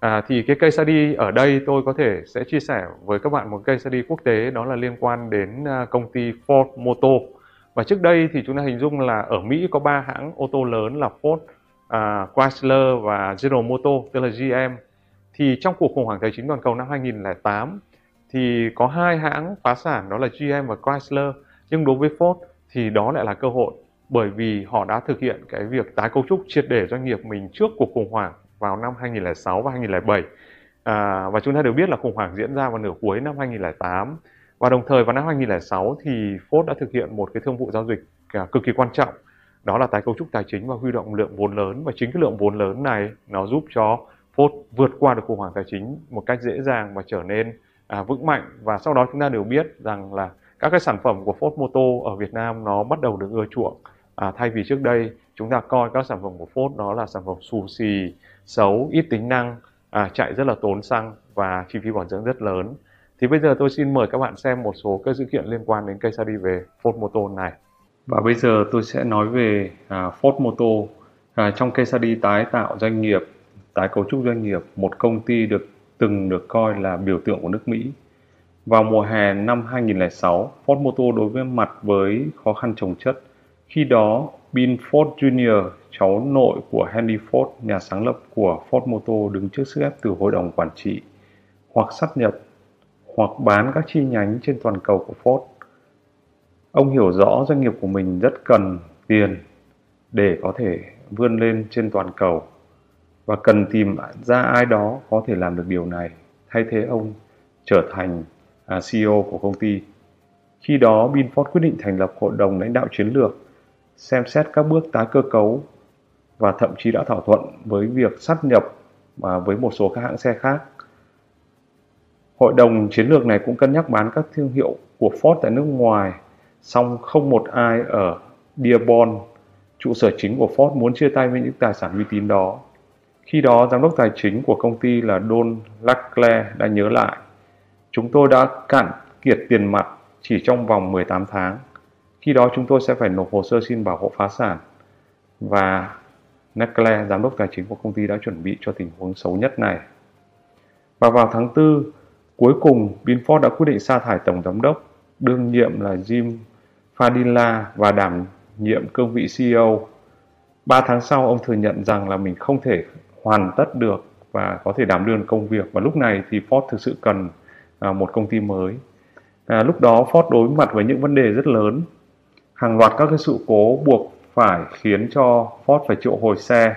À, thì cái case study ở đây tôi có thể sẽ chia sẻ với các bạn một case study quốc tế đó là liên quan đến à, công ty Ford Motor. Và trước đây thì chúng ta hình dung là ở Mỹ có ba hãng ô tô lớn là Ford, à, Chrysler và General Motors, tức là GM. Thì trong cuộc khủng hoảng tài chính toàn cầu năm 2008 thì có hai hãng phá sản đó là GM và Chrysler. Nhưng đối với Ford thì đó lại là cơ hội bởi vì họ đã thực hiện cái việc tái cấu trúc triệt để doanh nghiệp mình trước cuộc khủng hoảng vào năm 2006 và 2007. À, và chúng ta đều biết là khủng hoảng diễn ra vào nửa cuối năm 2008 và đồng thời vào năm 2006 thì Ford đã thực hiện một cái thương vụ giao dịch à, cực kỳ quan trọng. Đó là tái cấu trúc tài chính và huy động lượng vốn lớn. Và chính cái lượng vốn lớn này nó giúp cho Ford vượt qua được khủng hoảng tài chính một cách dễ dàng và trở nên à, vững mạnh. Và sau đó chúng ta đều biết rằng là các cái sản phẩm của Ford Motor ở Việt Nam nó bắt đầu được ưa chuộng à, thay vì trước đây chúng ta coi các sản phẩm của Ford đó là sản phẩm xù xì xấu ít tính năng à, chạy rất là tốn xăng và chi phí bảo dưỡng rất lớn. Thì bây giờ tôi xin mời các bạn xem một số các sự kiện liên quan đến cây đi về Ford Motor này. Và bây giờ tôi sẽ nói về à, Ford Motor. À, trong cây đi tái tạo doanh nghiệp tái cấu trúc doanh nghiệp một công ty được từng được coi là biểu tượng của nước Mỹ. Vào mùa hè năm 2006, Ford Motor đối với mặt với khó khăn trồng chất. Khi đó, Bill Ford Jr., cháu nội của Henry Ford, nhà sáng lập của Ford Motor đứng trước sức ép từ hội đồng quản trị, hoặc sát nhập, hoặc bán các chi nhánh trên toàn cầu của Ford. Ông hiểu rõ doanh nghiệp của mình rất cần tiền để có thể vươn lên trên toàn cầu và cần tìm ra ai đó có thể làm được điều này thay thế ông trở thành à, CEO của công ty. Khi đó, Binford quyết định thành lập hội đồng lãnh đạo chiến lược, xem xét các bước tái cơ cấu và thậm chí đã thỏa thuận với việc sát nhập và với một số các hãng xe khác. Hội đồng chiến lược này cũng cân nhắc bán các thương hiệu của Ford tại nước ngoài, song không một ai ở Dearborn, trụ sở chính của Ford muốn chia tay với những tài sản uy tín đó. Khi đó, giám đốc tài chính của công ty là Don Laclaire đã nhớ lại Chúng tôi đã cạn kiệt tiền mặt chỉ trong vòng 18 tháng. Khi đó chúng tôi sẽ phải nộp hồ sơ xin bảo hộ phá sản. Và Nestle, giám đốc tài chính của công ty đã chuẩn bị cho tình huống xấu nhất này. Và vào tháng 4, cuối cùng Binford đã quyết định sa thải tổng giám đốc, đương nhiệm là Jim Fadila và đảm nhiệm cương vị CEO. Ba tháng sau, ông thừa nhận rằng là mình không thể hoàn tất được và có thể đảm đương công việc và lúc này thì Ford thực sự cần à, một công ty mới. À, lúc đó Ford đối mặt với những vấn đề rất lớn. Hàng loạt các cái sự cố buộc phải khiến cho Ford phải triệu hồi xe.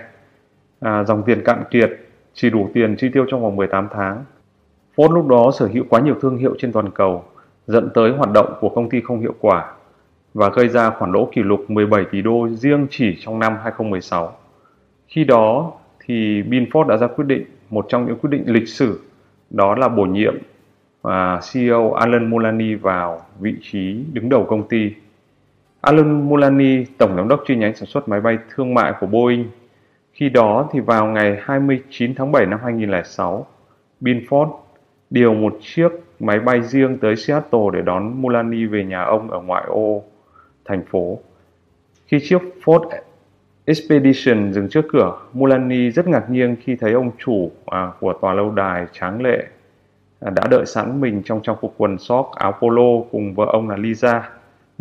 À, dòng tiền cạn kiệt, chỉ đủ tiền chi tiêu trong vòng 18 tháng. Ford lúc đó sở hữu quá nhiều thương hiệu trên toàn cầu, dẫn tới hoạt động của công ty không hiệu quả và gây ra khoản lỗ kỷ lục 17 tỷ đô riêng chỉ trong năm 2016. Khi đó thì Binford đã ra quyết định, một trong những quyết định lịch sử, đó là bổ nhiệm và CEO Alan Mulany vào vị trí đứng đầu công ty. Alan Mulani, tổng giám đốc chi nhánh sản xuất máy bay thương mại của Boeing. Khi đó thì vào ngày 29 tháng 7 năm 2006, Binford điều một chiếc máy bay riêng tới Seattle để đón Mulani về nhà ông ở ngoại ô thành phố. Khi chiếc Ford Expedition dừng trước cửa, Mulani rất ngạc nhiên khi thấy ông chủ à, của tòa lâu đài tráng lệ À, đã đợi sẵn mình trong trang phục quần sóc áo polo cùng vợ ông là Lisa.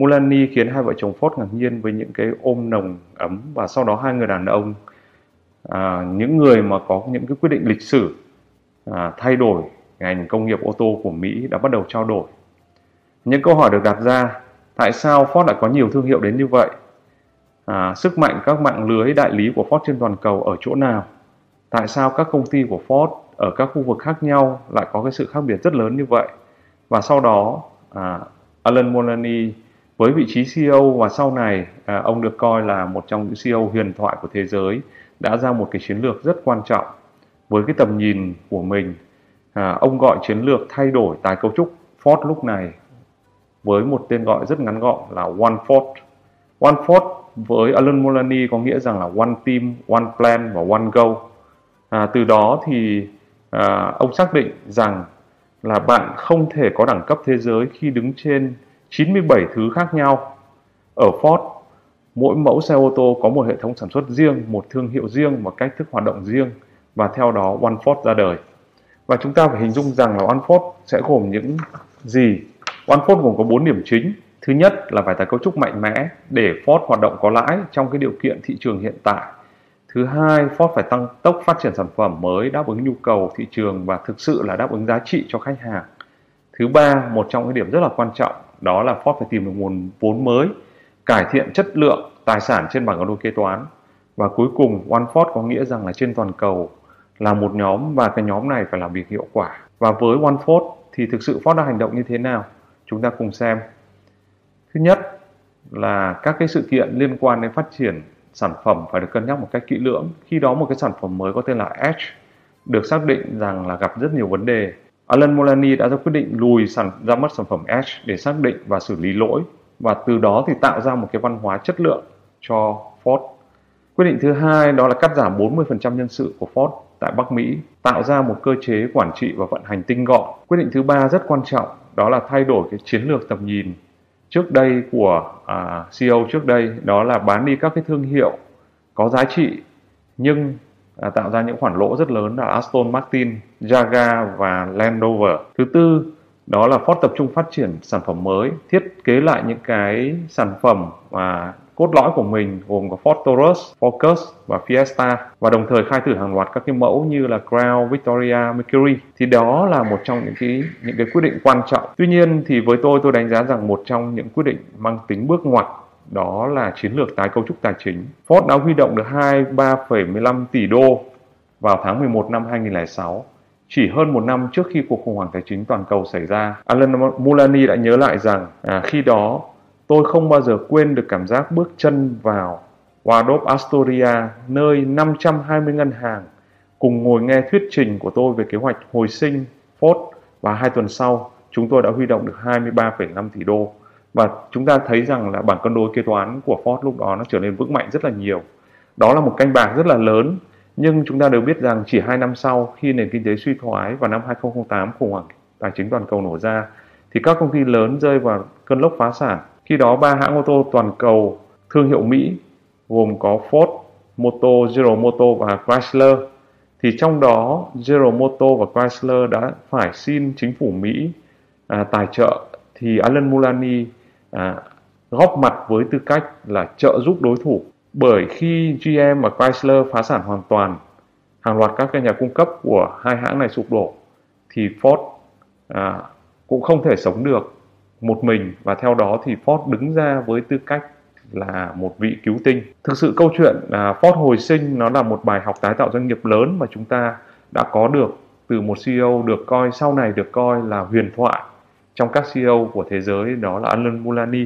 Mulani khiến hai vợ chồng Ford ngạc nhiên với những cái ôm nồng ấm và sau đó hai người đàn ông à, những người mà có những cái quyết định lịch sử à, thay đổi ngành công nghiệp ô tô của Mỹ đã bắt đầu trao đổi. Những câu hỏi được đặt ra, tại sao Ford lại có nhiều thương hiệu đến như vậy? À, sức mạnh các mạng lưới đại lý của Ford trên toàn cầu ở chỗ nào? Tại sao các công ty của Ford ở các khu vực khác nhau lại có cái sự khác biệt rất lớn như vậy và sau đó à, Alan Mulaney với vị trí CEO và sau này à, ông được coi là một trong những CEO huyền thoại của thế giới đã ra một cái chiến lược rất quan trọng. Với cái tầm nhìn của mình à, ông gọi chiến lược thay đổi tái cấu trúc Ford lúc này với một tên gọi rất ngắn gọn là One Ford. One Ford với Alan Mulally có nghĩa rằng là One Team, One Plan và One Goal à, từ đó thì à, ông xác định rằng là bạn không thể có đẳng cấp thế giới khi đứng trên 97 thứ khác nhau. Ở Ford, mỗi mẫu xe ô tô có một hệ thống sản xuất riêng, một thương hiệu riêng và cách thức hoạt động riêng và theo đó One Ford ra đời. Và chúng ta phải hình dung rằng là One Ford sẽ gồm những gì? One Ford gồm có 4 điểm chính. Thứ nhất là phải tái cấu trúc mạnh mẽ để Ford hoạt động có lãi trong cái điều kiện thị trường hiện tại. Thứ hai, Ford phải tăng tốc phát triển sản phẩm mới đáp ứng nhu cầu thị trường và thực sự là đáp ứng giá trị cho khách hàng. Thứ ba, một trong những điểm rất là quan trọng đó là Ford phải tìm được nguồn vốn mới, cải thiện chất lượng tài sản trên bảng cân đồ kế toán. Và cuối cùng, One Ford có nghĩa rằng là trên toàn cầu là một nhóm và cái nhóm này phải làm việc hiệu quả. Và với One Ford thì thực sự Ford đã hành động như thế nào? Chúng ta cùng xem. Thứ nhất là các cái sự kiện liên quan đến phát triển sản phẩm phải được cân nhắc một cách kỹ lưỡng. Khi đó một cái sản phẩm mới có tên là Edge được xác định rằng là gặp rất nhiều vấn đề. Alan Mulally đã ra quyết định lùi sản, ra mắt sản phẩm Edge để xác định và xử lý lỗi và từ đó thì tạo ra một cái văn hóa chất lượng cho Ford. Quyết định thứ hai đó là cắt giảm 40% nhân sự của Ford tại Bắc Mỹ, tạo ra một cơ chế quản trị và vận hành tinh gọn. Quyết định thứ ba rất quan trọng đó là thay đổi cái chiến lược tầm nhìn trước đây của à, CEO trước đây đó là bán đi các cái thương hiệu có giá trị nhưng à, tạo ra những khoản lỗ rất lớn là Aston Martin, Jaguar và Land Rover. Thứ tư đó là Ford tập trung phát triển sản phẩm mới, thiết kế lại những cái sản phẩm mà cốt lõi của mình gồm có Ford Taurus, Focus và Fiesta và đồng thời khai thử hàng loạt các cái mẫu như là Crown, Victoria, Mercury thì đó là một trong những cái những cái quyết định quan trọng. Tuy nhiên thì với tôi tôi đánh giá rằng một trong những quyết định mang tính bước ngoặt đó là chiến lược tái cấu trúc tài chính. Ford đã huy động được 23,15 tỷ đô vào tháng 11 năm 2006 chỉ hơn một năm trước khi cuộc khủng hoảng tài chính toàn cầu xảy ra. Alan Mulany đã nhớ lại rằng à, khi đó tôi không bao giờ quên được cảm giác bước chân vào Waldorf Astoria, nơi 520 ngân hàng cùng ngồi nghe thuyết trình của tôi về kế hoạch hồi sinh Ford và hai tuần sau chúng tôi đã huy động được 23,5 tỷ đô và chúng ta thấy rằng là bảng cân đối kế toán của Ford lúc đó nó trở nên vững mạnh rất là nhiều. Đó là một canh bạc rất là lớn nhưng chúng ta đều biết rằng chỉ 2 năm sau khi nền kinh tế suy thoái vào năm 2008 khủng hoảng tài chính toàn cầu nổ ra thì các công ty lớn rơi vào cơn lốc phá sản. Khi đó ba hãng ô tô toàn cầu thương hiệu Mỹ gồm có Ford, Moto, General Moto và Chrysler thì trong đó General Moto và Chrysler đã phải xin chính phủ Mỹ à, tài trợ thì Alan Mulany à, góp mặt với tư cách là trợ giúp đối thủ. Bởi khi GM và Chrysler phá sản hoàn toàn, hàng loạt các cái nhà cung cấp của hai hãng này sụp đổ, thì Ford à, cũng không thể sống được một mình. Và theo đó thì Ford đứng ra với tư cách là một vị cứu tinh. Thực sự câu chuyện à, Ford hồi sinh nó là một bài học tái tạo doanh nghiệp lớn mà chúng ta đã có được từ một CEO được coi sau này được coi là huyền thoại trong các CEO của thế giới đó là Alan Mulally